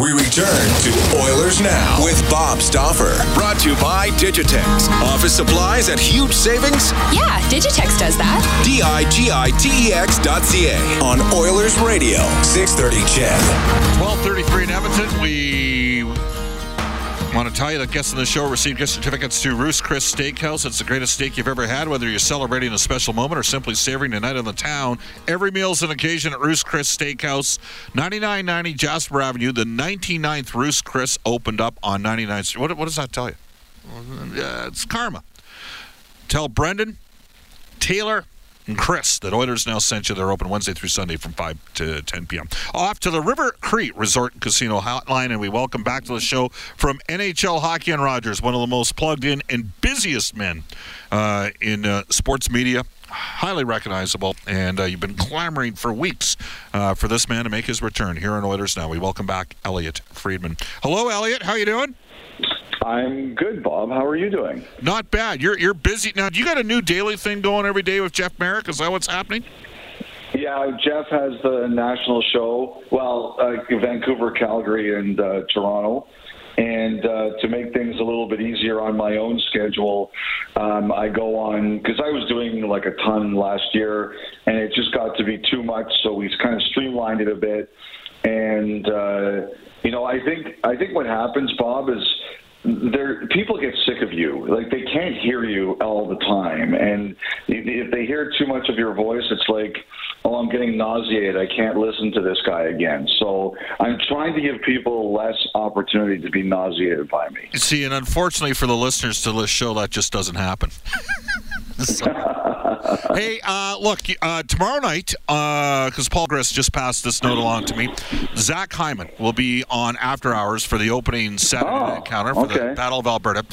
We return to Oilers Now with Bob Stauffer. Brought to you by Digitex. Office supplies at huge savings? Yeah, Digitex does that. D I G I T E X dot C A on Oilers Radio, 630 CHED. 1233 in Edmonton. We want to tell you that guests on the show receive gift certificates to Ruth's Chris Steakhouse. It's the greatest steak you've ever had, whether you're celebrating a special moment or simply savoring a night in the town. Every meal is an occasion at Ruth's Chris Steakhouse, 9990 Jasper Avenue. The 99th Ruth's Chris opened up on 99th Street. What, what does that tell you? Uh, it's karma. Tell Brendan, Taylor, Chris that Oilers now sent you. They're open Wednesday through Sunday from 5 to 10 p.m. Off to the River Cree Resort and Casino Hotline, and we welcome back to the show from NHL Hockey and Rogers, one of the most plugged in and busiest men uh, in uh, sports media. Highly recognizable, and uh, you've been clamoring for weeks uh, for this man to make his return here in Oilers now. We welcome back Elliot Friedman. Hello, Elliot. How you doing? I'm good, Bob. How are you doing? Not bad. You're you're busy now. Do you got a new daily thing going every day with Jeff Marek? Is that what's happening? Yeah, Jeff has the national show. Well, uh, Vancouver, Calgary, and uh, Toronto. And uh, to make things a little bit easier on my own schedule, um, I go on because I was doing like a ton last year, and it just got to be too much. So we've kind of streamlined it a bit. And uh, you know, I think I think what happens, Bob, is there people get sick of you. Like they can't hear you all the time. And if they hear too much of your voice it's like oh i'm getting nauseated. I can't listen to this guy again. So i'm trying to give people less opportunity to be nauseated by me. See and unfortunately for the listeners to this show that just doesn't happen. So, hey, uh, look, uh, tomorrow night, because uh, Paul Griss just passed this note along to me, Zach Hyman will be on After Hours for the opening Saturday oh, encounter for okay. the Battle of Alberta.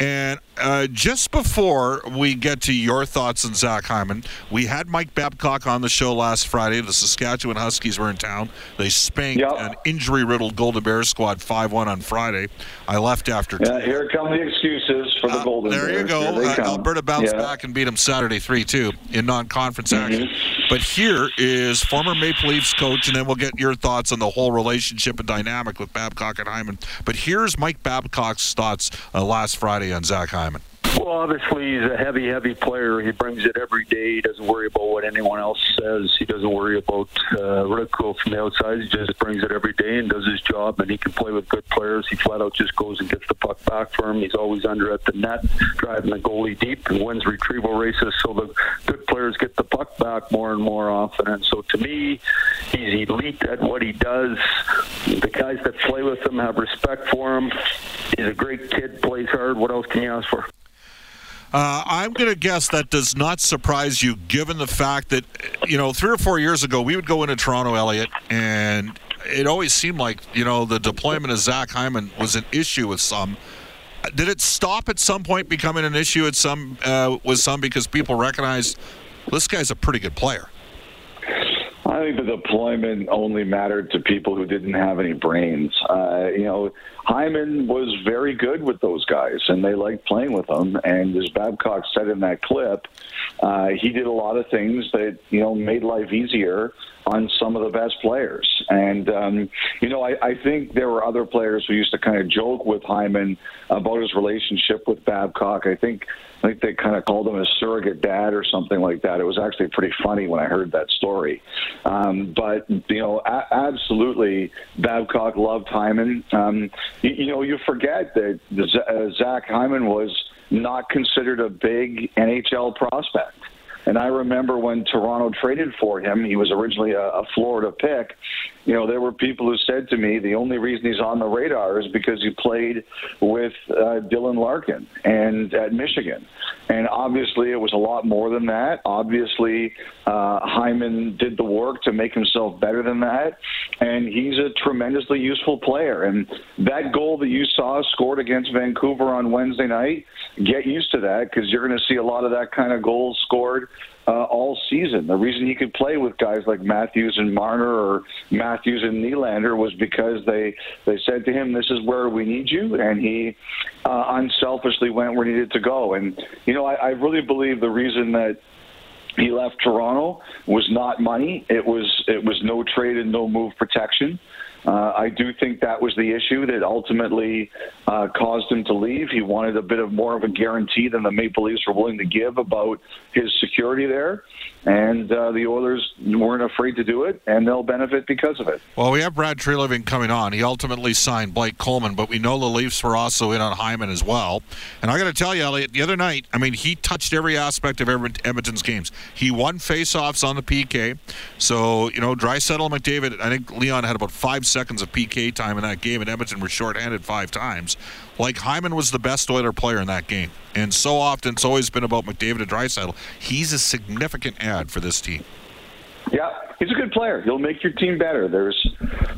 And uh, just before we get to your thoughts on Zach Hyman, we had Mike Babcock on the show last Friday. The Saskatchewan Huskies were in town. They spanked yep. an injury-riddled Golden Bears squad 5-1 on Friday. I left after yeah, two. Here come the excuses for the uh, Golden there Bears. You go. Uh, Alberta bounced yeah. back and beat them Saturday 3-2 in non-conference mm-hmm. action. But here is former Maple Leafs coach, and then we'll get your thoughts on the whole relationship and dynamic with Babcock and Hyman. But here's Mike Babcock's thoughts uh, last Friday on Zach Hyman. Well, obviously, he's a heavy, heavy player. He brings it every day. He doesn't worry about what anyone else says. He doesn't worry about uh, ridicule from the outside. He just brings it every day and does his job. And he can play with good players. He flat out just goes and gets the puck back for him. He's always under at the net, driving the goalie deep, and wins retrieval races. So the good players get the puck back more and more often. And so, to me, he's elite at what he does. The guys that play with him have respect for him. He's a great kid, plays hard. What else can you ask for? Uh, I'm going to guess that does not surprise you, given the fact that, you know, three or four years ago, we would go into Toronto, Elliott, and it always seemed like, you know, the deployment of Zach Hyman was an issue with some. Did it stop at some point becoming an issue at some uh, with some because people recognized this guy's a pretty good player? I think the deployment only mattered to people who didn't have any brains. Uh, you know, Hyman was very good with those guys, and they liked playing with them. And as Babcock said in that clip, uh, he did a lot of things that you know made life easier on some of the best players. And, um, you know, I, I think there were other players who used to kind of joke with Hyman about his relationship with Babcock. I think I think they kind of called him a surrogate dad or something like that. It was actually pretty funny when I heard that story. Um, but, you know, a- absolutely, Babcock loved Hyman. Um, you, you know, you forget that Z- Zach Hyman was not considered a big NHL prospect. And I remember when Toronto traded for him, he was originally a, a Florida pick. You know, there were people who said to me the only reason he's on the radar is because he played with uh, Dylan Larkin and at Michigan. And obviously, it was a lot more than that. Obviously, uh, Hyman did the work to make himself better than that. And he's a tremendously useful player. And that goal that you saw scored against Vancouver on Wednesday night, get used to that because you're going to see a lot of that kind of goals scored uh, all season. The reason he could play with guys like Matthews and Marner or Matthews and Nylander was because they they said to him, "This is where we need you," and he uh, unselfishly went where he needed to go. And you know, I, I really believe the reason that he left Toronto was not money. It was it was no trade and no move protection. Uh, I do think that was the issue that ultimately uh, caused him to leave. He wanted a bit of more of a guarantee than the Maple Leafs were willing to give about his security there, and uh, the Oilers weren't afraid to do it, and they'll benefit because of it. Well, we have Brad Treliving coming on. He ultimately signed Blake Coleman, but we know the Leafs were also in on Hyman as well. And I got to tell you, Elliot, the other night, I mean, he touched every aspect of Edmonton's games. He won faceoffs on the PK. So, you know, Draisaitl McDavid, I think Leon had about five seconds of PK time in that game, and Edmonton were shorthanded five times. Like Hyman was the best Oiler player in that game, and so often it's always been about McDavid and Draisaitl. He's a significant add for this team. Yeah, he's a good player. He'll make your team better. There's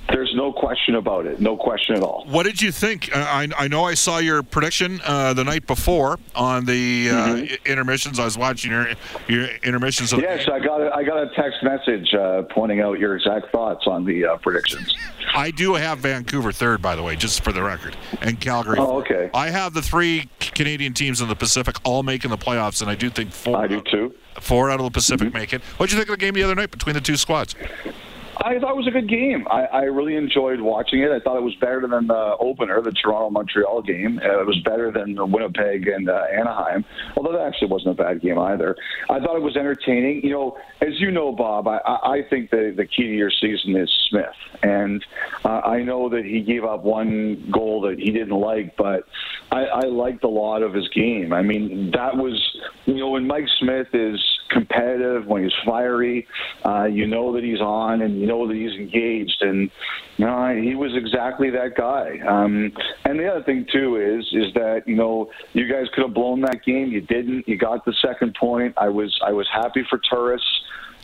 there's no question about it. No question at all. What did you think? Uh, I, I know I saw your prediction uh, the night before on the uh, mm-hmm. intermissions. I was watching your your intermissions. yes, I got a, I got a text message uh, pointing out your exact thoughts on the uh, predictions. I do have Vancouver third, by the way, just for the record, and Calgary. Oh, okay. I have the three Canadian teams in the Pacific all making the playoffs, and I do think four. I do too. Four out of the Pacific mm-hmm. make it. What did you think of the game the other night between the two squads? I thought it was a good game. I, I really enjoyed watching it. I thought it was better than the opener, the Toronto Montreal game. Uh, it was better than the Winnipeg and uh, Anaheim, although that actually wasn't a bad game either. I thought it was entertaining. You know, as you know, Bob, I, I think the, the key to your season is Smith. And uh, I know that he gave up one goal that he didn't like, but I, I liked a lot of his game. I mean, that was, you know, when Mike Smith is competitive, when he's fiery, uh, you know that he's on and you know that he's engaged. And you know, he was exactly that guy. Um, and the other thing too is is that you know you guys could have blown that game. You didn't. You got the second point. I was I was happy for Turris.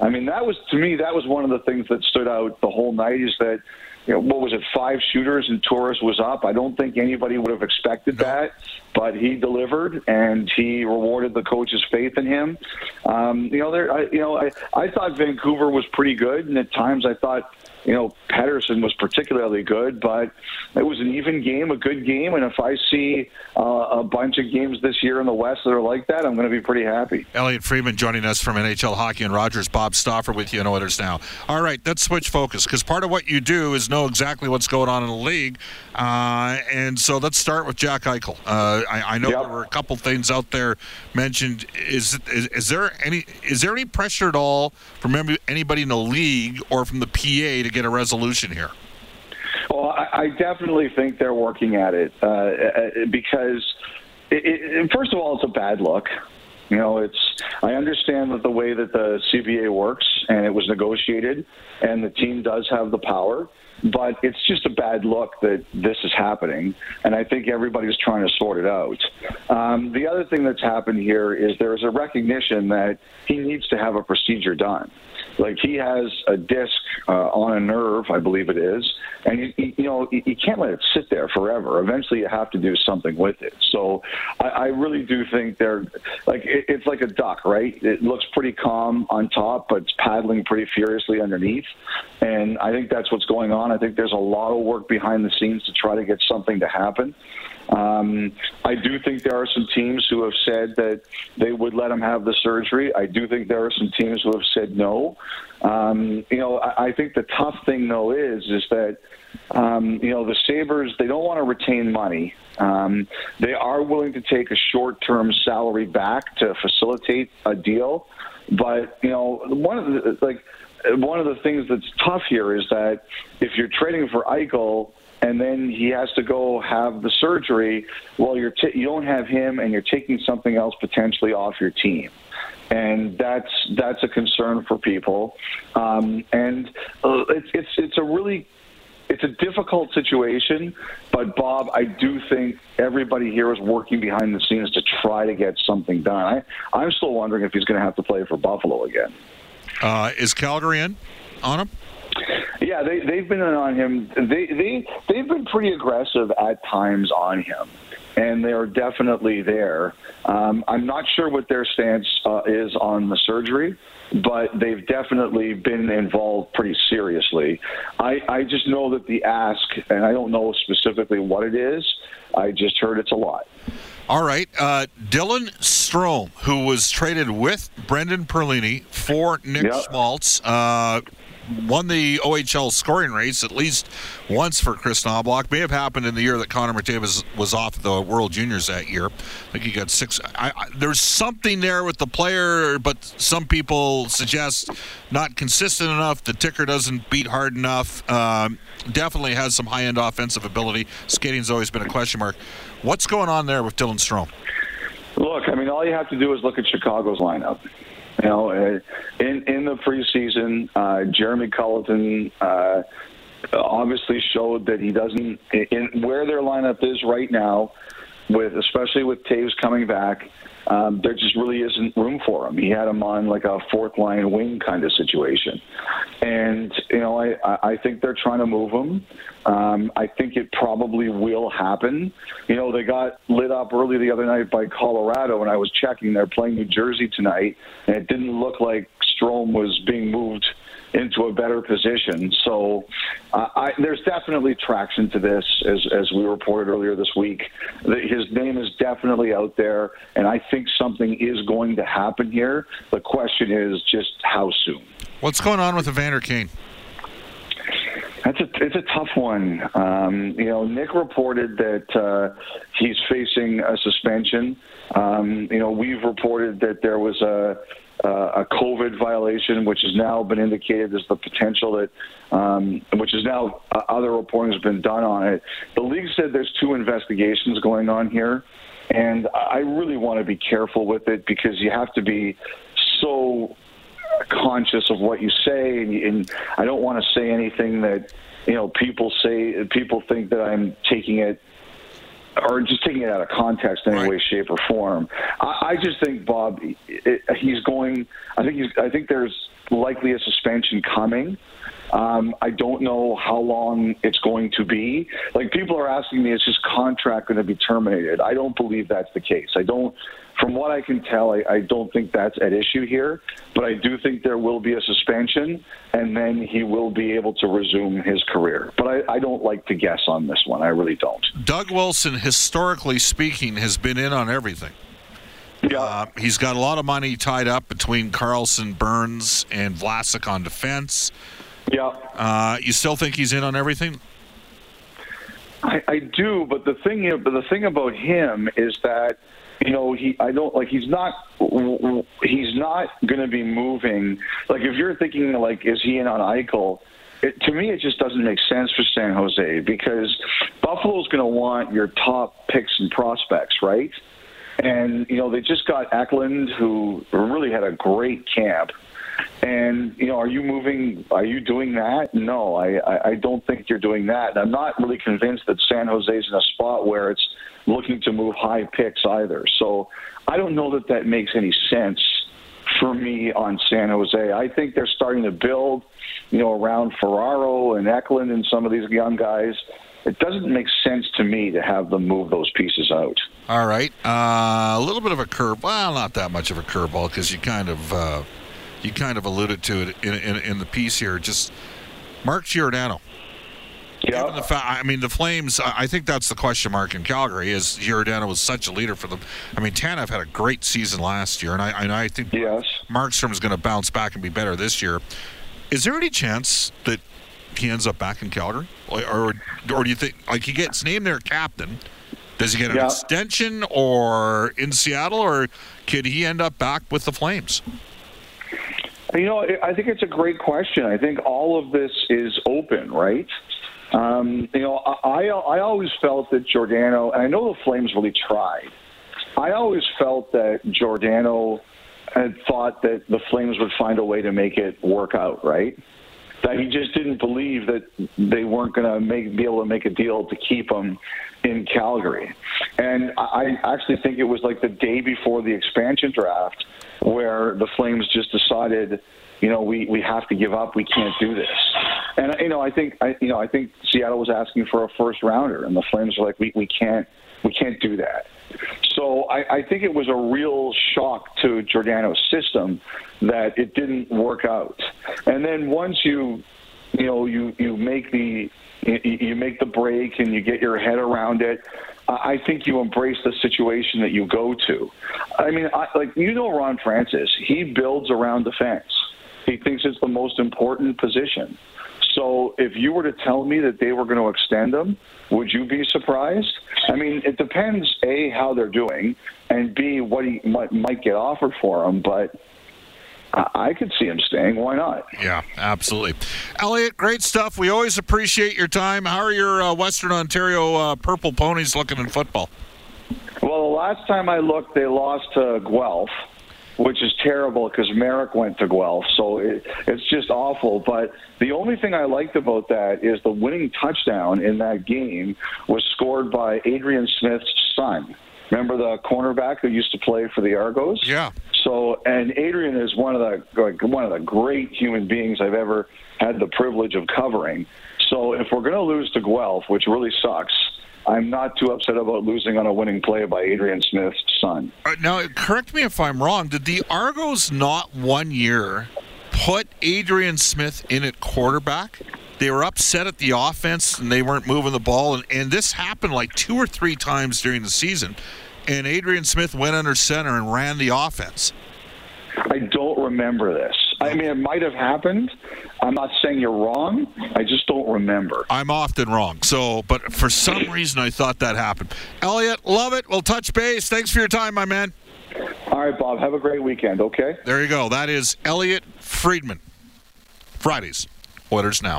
I mean, that was to me that was one of the things that stood out the whole night is that you know, what was it, five shooters and Turris was up. I don't think anybody would have expected that, but he delivered and he rewarded the coach's faith in him. Um, you know, there, I, you know, I, I thought Vancouver was pretty good, and at times I thought you know, Pettersson was particularly good, but it was an even game, a good game. And if I see uh, a bunch of games this year in the West that are like that, I'm going to be pretty happy. Elliot Friedman joining us from NHL Hockey and Rogers. Bob Stauffer with you in Oilers Now. All right, let's switch focus because part of what you do is know exactly what's going on in the league. Uh, and so let's start with Jack Eichel. Uh, I, I, know yep. there were a couple things out there mentioned. Is, is, is there any is there any pressure at all from anybody in the league or from the PA to get a resolution here? Well, I, I definitely think they're working at it uh, uh because, it, it, first of all, it's a bad look. You know, it's. I understand that the way that the CBA works and it was negotiated, and the team does have the power but it's just a bad look that this is happening, and I think everybody's trying to sort it out. Um, the other thing that's happened here is there is a recognition that he needs to have a procedure done. Like he has a disc uh, on a nerve, I believe it is, and you, you know you can't let it sit there forever. Eventually, you have to do something with it. So I, I really do think they're like it, it's like a duck, right? It looks pretty calm on top, but it's paddling pretty furiously underneath, and I think that's what's going on. I think there's a lot of work behind the scenes to try to get something to happen. Um, I do think there are some teams who have said that they would let him have the surgery. I do think there are some teams who have said no. Um, you know, I, I think the tough thing though is is that um, you know the Sabres they don't want to retain money. Um, they are willing to take a short-term salary back to facilitate a deal, but you know one of the like one of the things that's tough here is that if you're trading for Eichel and then he has to go have the surgery. Well, you're t- you don't have him, and you're taking something else potentially off your team, and that's that's a concern for people. Um, and uh, it's it's it's a really it's a difficult situation, but Bob, I do think everybody here is working behind the scenes to try to get something done. I, I'm still wondering if he's going to have to play for Buffalo again. Uh, is Calgary in on him? Yeah, they they've been on him. They they they've been pretty aggressive at times on him. and they're definitely there. Um, I'm not sure what their stance uh, is on the surgery, but they've definitely been involved pretty seriously. I, I just know that the ask, and I don't know specifically what it is, I just heard it's a lot. All right. Uh, Dylan Strome, who was traded with Brendan Perlini for Nick yep. Schmaltz. Uh, won the OHL scoring race at least once for Chris Knoblauch. May have happened in the year that Connor McDavid was, off the World Juniors that year. I think he got six. I, I, there's something there with the player, but some people suggest not consistent enough. The ticker doesn't beat hard enough. Um, definitely has some high end offensive ability. Skating's always been a question mark. What's going on there with Dylan Strome? Look, I mean, all you have to do is look at Chicago's lineup. You know, uh, in in the preseason, uh, Jeremy Colliton uh, obviously showed that he doesn't in where their lineup is right now, with especially with Toews coming back. Um, there just really isn't room for him. He had him on like a fourth line wing kind of situation, and you know I I think they're trying to move him. Um, I think it probably will happen. You know they got lit up early the other night by Colorado, and I was checking. They're playing New Jersey tonight, and it didn't look like Strome was being moved into a better position. So uh, I, there's definitely traction to this, as, as we reported earlier this week. His name is definitely out there, and I think something is going to happen here. The question is just how soon. What's going on with Evander Kane? That's a it's a tough one. Um, you know, Nick reported that uh, he's facing a suspension. Um, you know, we've reported that there was a uh, a COVID violation, which has now been indicated as the potential that, um, which is now uh, other reporting has been done on it. The league said there's two investigations going on here, and I really want to be careful with it because you have to be so conscious of what you say, and, and I don't want to say anything that you know people say people think that I'm taking it or just taking it out of context in any right. way, shape, or form. I, I just think Bob, it, he's going. I think he's. I think there's likely a suspension coming. Um, I don't know how long it's going to be. Like people are asking me, is his contract going to be terminated? I don't believe that's the case. I don't from what I can tell, I, I don't think that's at issue here. But I do think there will be a suspension, and then he will be able to resume his career. But I, I don't like to guess on this one. I really don't. Doug Wilson, historically speaking, has been in on everything. Yeah. Uh, he's got a lot of money tied up between Karlsson, Burns, and Vlasic on defense. Yeah. Uh, you still think he's in on everything? I, I do, but the thing, but the thing about him is that you know, he I don't like he's not he's not going to be moving. Like if you're thinking like is he in on Eichel? It, to me, it just doesn't make sense for San Jose because Buffalo's going to want your top picks and prospects, right? And you know they just got Eklund, who really had a great camp. And you know, are you moving? Are you doing that? No, I, I, don't think you're doing that. And I'm not really convinced that San Jose's in a spot where it's looking to move high picks either. So I don't know that that makes any sense for me on San Jose. I think they're starting to build, you know, around Ferraro and Eklund and some of these young guys. It doesn't make sense to me to have them move those pieces out. All right, uh, a little bit of a curve. Well, not that much of a curveball because you kind of uh, you kind of alluded to it in, in, in the piece here. Just Mark Giordano yeah. Given the fact, I mean, the Flames. I think that's the question mark in Calgary. Is Giordano was such a leader for them. I mean, Tanev had a great season last year, and I, and I think yes. Markstrom is going to bounce back and be better this year. Is there any chance that he ends up back in Calgary, or or, or do you think like he gets named their captain? Does he get an yeah. extension or in Seattle, or could he end up back with the Flames? You know, I think it's a great question. I think all of this is open, right? Um, you know, I, I always felt that Giordano, and I know the Flames really tried. I always felt that Giordano had thought that the Flames would find a way to make it work out, right? That he just didn't believe that they weren't going to make be able to make a deal to keep him in Calgary. And I actually think it was like the day before the expansion draft where the Flames just decided, you know, we, we have to give up. We can't do this. And you know, I think I, you know, I think Seattle was asking for a first rounder, and the Flames are like, we we can't we can't do that. So I, I think it was a real shock to Giordano's system that it didn't work out. And then once you you know you you make the you make the break and you get your head around it. I think you embrace the situation that you go to. I mean, I, like you know, Ron Francis, he builds around defense. He thinks it's the most important position. So if you were to tell me that they were going to extend him, would you be surprised? I mean, it depends a how they're doing, and b what he might, might get offered for him. But I could see him staying. Why not? Yeah, absolutely. Elliot, great stuff. We always appreciate your time. How are your uh, Western Ontario uh, Purple Ponies looking in football? Well, the last time I looked, they lost to Guelph, which is terrible because Marek went to Guelph. So it, it's just awful. But the only thing I liked about that is the winning touchdown in that game was scored by Adrian Smith's son. Remember the cornerback who used to play for the Argos? Yeah. So, and Adrian is one of the like, one of the great human beings I've ever had the privilege of covering. So, if we're going to lose to Guelph, which really sucks, I'm not too upset about losing on a winning play by Adrian Smith's son. Uh, now, correct me if I'm wrong. Did the Argos not one year put Adrian Smith in at quarterback? They were upset at the offense and they weren't moving the ball, and, and this happened like two or three times during the season and Adrian Smith went under center and ran the offense. I don't remember this. I mean, it might have happened. I'm not saying you're wrong. I just don't remember. I'm often wrong. So, but for some reason, I thought that happened. Elliot, love it. We'll touch base. Thanks for your time, my man. All right, Bob. Have a great weekend. Okay. There you go. That is Elliot Friedman. Fridays. Oilers now.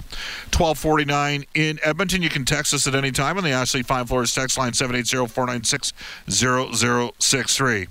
1249 in Edmonton. You can text us at any time on the Ashley Fine Floors text line 780-496-0063.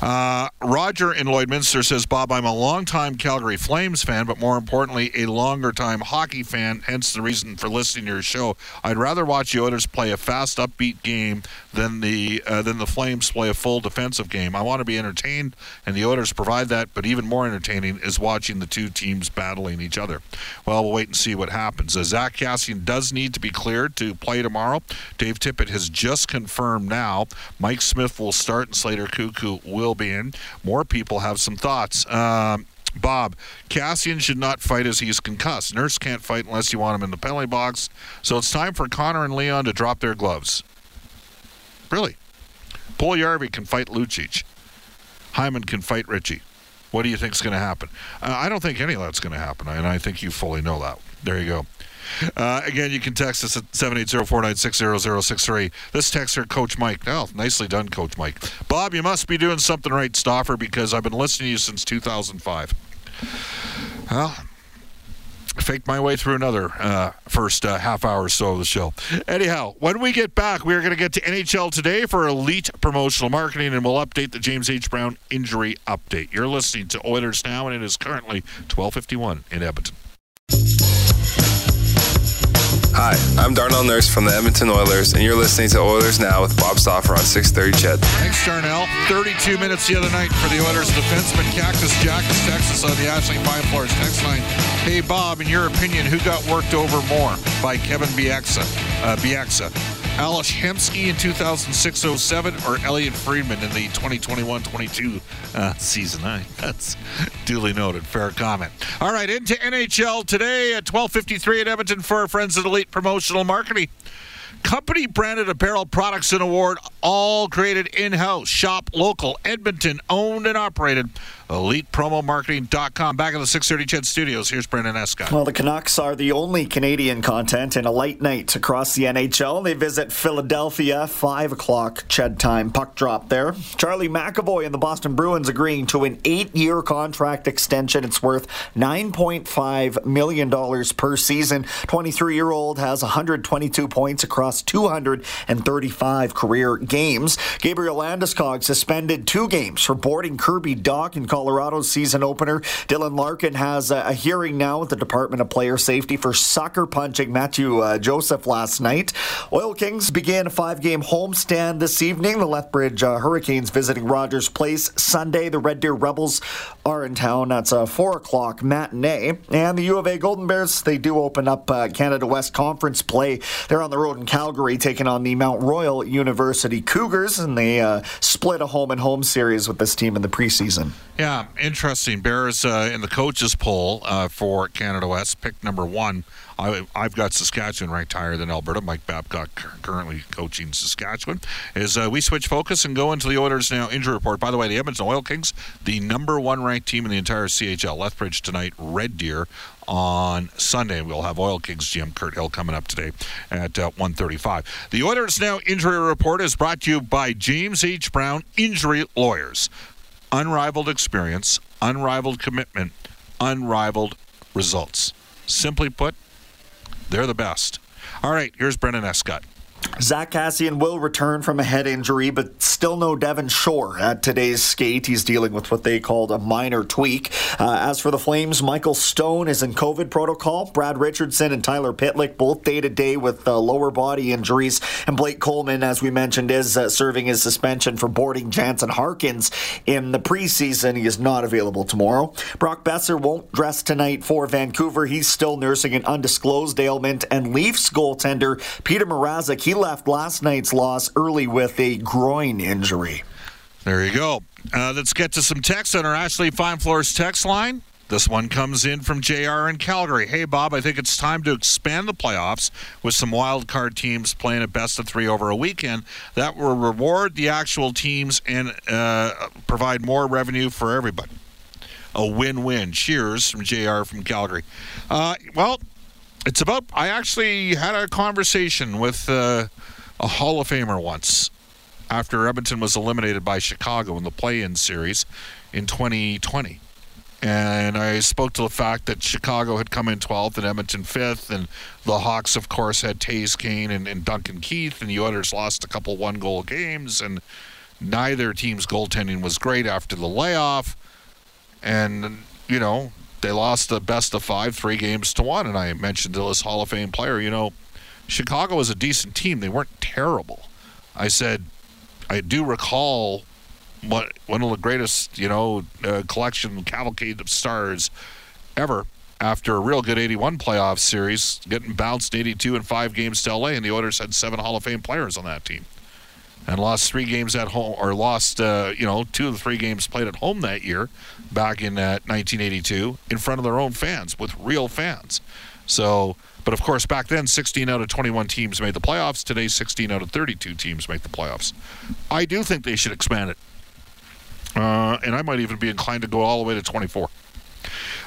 Uh, Roger in Lloydminster says, Bob, I'm a longtime Calgary Flames fan, but more importantly, a longer time hockey fan, hence the reason for listening to your show. I'd rather watch the Oilers play a fast, upbeat game than the, uh, than the Flames play a full defensive game. I want to be entertained, and the Oilers provide that, but even more entertaining is watching the two teams battling each other. Well, we'll wait and see what happens. Uh, Zack Kassian does need to be cleared to play tomorrow. Dave Tippett has just confirmed now Mike Smith will start and Slater Koekkoek will be in. More people have some thoughts. Um, Bob, Kassian should not fight as he's concussed. Nurse can't fight unless you want him in the penalty box. So it's time for Connor and Leon to drop their gloves. Really? Puljujarvi can fight Lucic. Hyman can fight Ritchie. What do you think is going to happen? Uh, I don't think any of that's going to happen, and I think you fully know that. There you go. Uh, again, you can text us at 780-496-0063. This texter, Coach Mike. Oh, nicely done, Coach Mike. Bob, you must be doing something right, Stauffer, because I've been listening to you since 2005. Well, faked my way through another uh, first uh, half hour or so of the show. Anyhow, when we get back, we are going to get to NHL today for elite promotional marketing, and we'll update the James H. Brown injury update. You're listening to Oilers Now, and it is currently 12:51 in Edmonton. Hi, I'm Darnell Nurse from the Edmonton Oilers, and you're listening to Oilers Now with Bob Stauffer on 630 CHED. Thanks, Darnell. 32 minutes the other night for the Oilers defenseman Cactus Jack is Texas on the Ashley Fine Floors text line. Hey, Bob, in your opinion, who got worked over more by Kevin Bieksa? Uh? Ales Hemsky in 2006-07 or Elliot Friedman in the 2021-22 uh, season? I, that's duly noted. Fair comment. All right, into NHL today at 12:53 at Edmonton for our friends at Elite Promotional Marketing. Company branded apparel products and award, all created in house. Shop local, Edmonton, owned and operated. ElitePromoMarketing.com. Back in the 630 CHED Studios, here's Brendan Escott. Well, the Canucks are the only Canadian content in a late night across the NHL. They visit Philadelphia, 5 o'clock CHED time. Puck drop there. Charlie McAvoy and the Boston Bruins agreeing to an eight year contract extension. It's worth $9.5 million per season. 23 year old has 122 points across across 235 career games. Gabriel Landeskog suspended two games for boarding Kirby Dach in Colorado's season opener. Dylan Larkin has a, hearing now with the Department of Player Safety for sucker punching Mathieu uh, Joseph last night. Oil Kings began a five game homestand this evening. The Lethbridge uh, Hurricanes visiting Rogers Place Sunday. The Red Deer Rebels are in town. That's a 4 o'clock matinee. And the U of A Golden Bears, they do open up uh, Canada West Conference play. They're on the road in Calgary taking on the Mount Royal University Cougars, and they uh, split a home and home series with this team in the preseason. Yeah, interesting. Bears uh, in the coaches poll uh, for Canada West, pick number one. I, have got Saskatchewan ranked higher than Alberta. Mike Babcock currently coaching Saskatchewan. As uh, we switch focus and go into the Oilers now injury report. By the way, the Edmonton Oil Kings, the number one ranked team in the entire CHL. Lethbridge tonight, Red Deer on Sunday. We'll have Oil Kings GM Kirt Hill coming up today at uh, 1:35. The Oilers Now injury report is brought to you by James H. Brown Injury Lawyers. Unrivaled experience, unrivaled commitment, unrivaled results. Simply put, they're the best. All right, here's Brendan Escott. Zack Kassian will return from a head injury, but still no Devin Shore at today's skate. He's dealing with what they called a minor tweak. Uh, as for the Flames, Michael Stone is in COVID protocol. Brad Richardson and Tyler Pitlick both day to day with uh, lower body injuries. And Blake Coleman, as we mentioned, is uh, serving his suspension for boarding Jansen Harkins in the preseason. He is not available tomorrow. Brock Boeser won't dress tonight for Vancouver. He's still nursing an undisclosed ailment. And Leafs goaltender Petr Mrazek, he left last night's loss early with a groin injury. There you go. Uh, let's get to some text on our Ashley Fine Floors text line. This one comes in from JR in Calgary. Hey, Bob, I think it's time to expand the playoffs with some wild card teams playing a best of three over a weekend. That will reward the actual teams and uh, provide more revenue for everybody. A win win. Cheers from JR from Calgary. Uh, well, it's about. I actually had a conversation with uh, a Hall of Famer once after Edmonton was eliminated by Chicago in the play-in series in 2020. And I spoke to the fact that Chicago had come in 12th and Edmonton 5th, and the Hawks, of course, had Toews Kane and, and Duncan Keith, and the Oilers lost a couple one-goal games, and neither team's goaltending was great after the layoff. And, you know, they lost the best of five, three games to one. And I mentioned to this Hall of Fame player, you know, Chicago was a decent team. They weren't terrible. I said, I do recall what one of the greatest, you know, uh, collection cavalcade of stars ever after a real good 81 playoff series, getting bounced 82 in five games to LA, and the Oilers had seven Hall of Fame players on that team and lost three games at home, or lost, uh, you know, two of the three games played at home that year, back in uh, 1982, in front of their own fans with real fans. So, but of course, back then, 16 out of 21 teams made the playoffs. Today, 16 out of 32 teams make the playoffs. I do think they should expand it, uh, and I might even be inclined to go all the way to 24.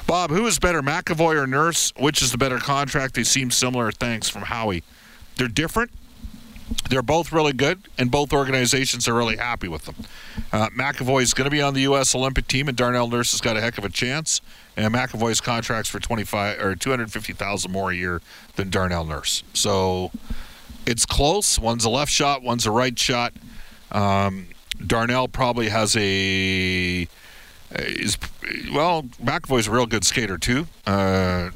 Bob, who is better, McAvoy or Nurse? Which is the better contract? They seem similar. Thanks from Howie. They're different they're both really good, and both organizations are really happy with them. Uh, McAvoy is going to be on the U.S. Olympic team, and Darnell Nurse has got a heck of a chance. And McAvoy's contracts for twenty five or two hundred fifty thousand more a year than Darnell Nurse. So it's close. One's a left shot, one's a right shot. Um, Darnell probably has a is well. McAvoy's a real good skater too. Uh,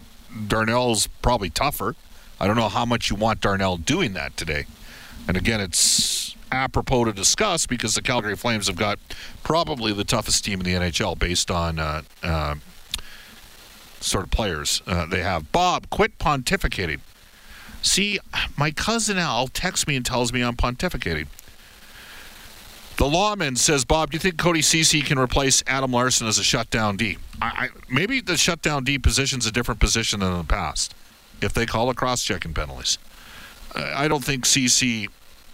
Darnell's probably tougher. I don't know how much you want Darnell doing that today. And again, it's apropos to discuss because the Calgary Flames have got probably the toughest team in the NHL based on uh, uh, sort of players uh, they have. Bob, quit pontificating. See, my cousin Al texts me and tells me I'm pontificating. The lawman says, Bob, do you think Cody Ceci can replace Adam Larsson as a shutdown D? I, I, maybe the shutdown D position's a different position than in the past if they call a cross checking penalties. I don't think Ceci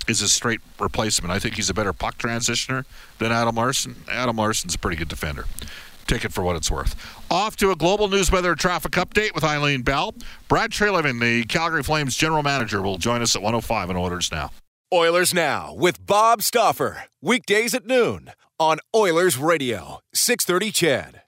is a straight replacement. I think he's a better puck transitioner than Adam Larsson. Adam Larsson's a pretty good defender. Take it for what it's worth. Off to a global news weather traffic update with Eileen Bell. Brad Treliving, the Calgary Flames general manager, will join us at 105 on Oilers Now. Oilers Now with Bob Stauffer. Weekdays at noon on Oilers Radio, 630 CHED.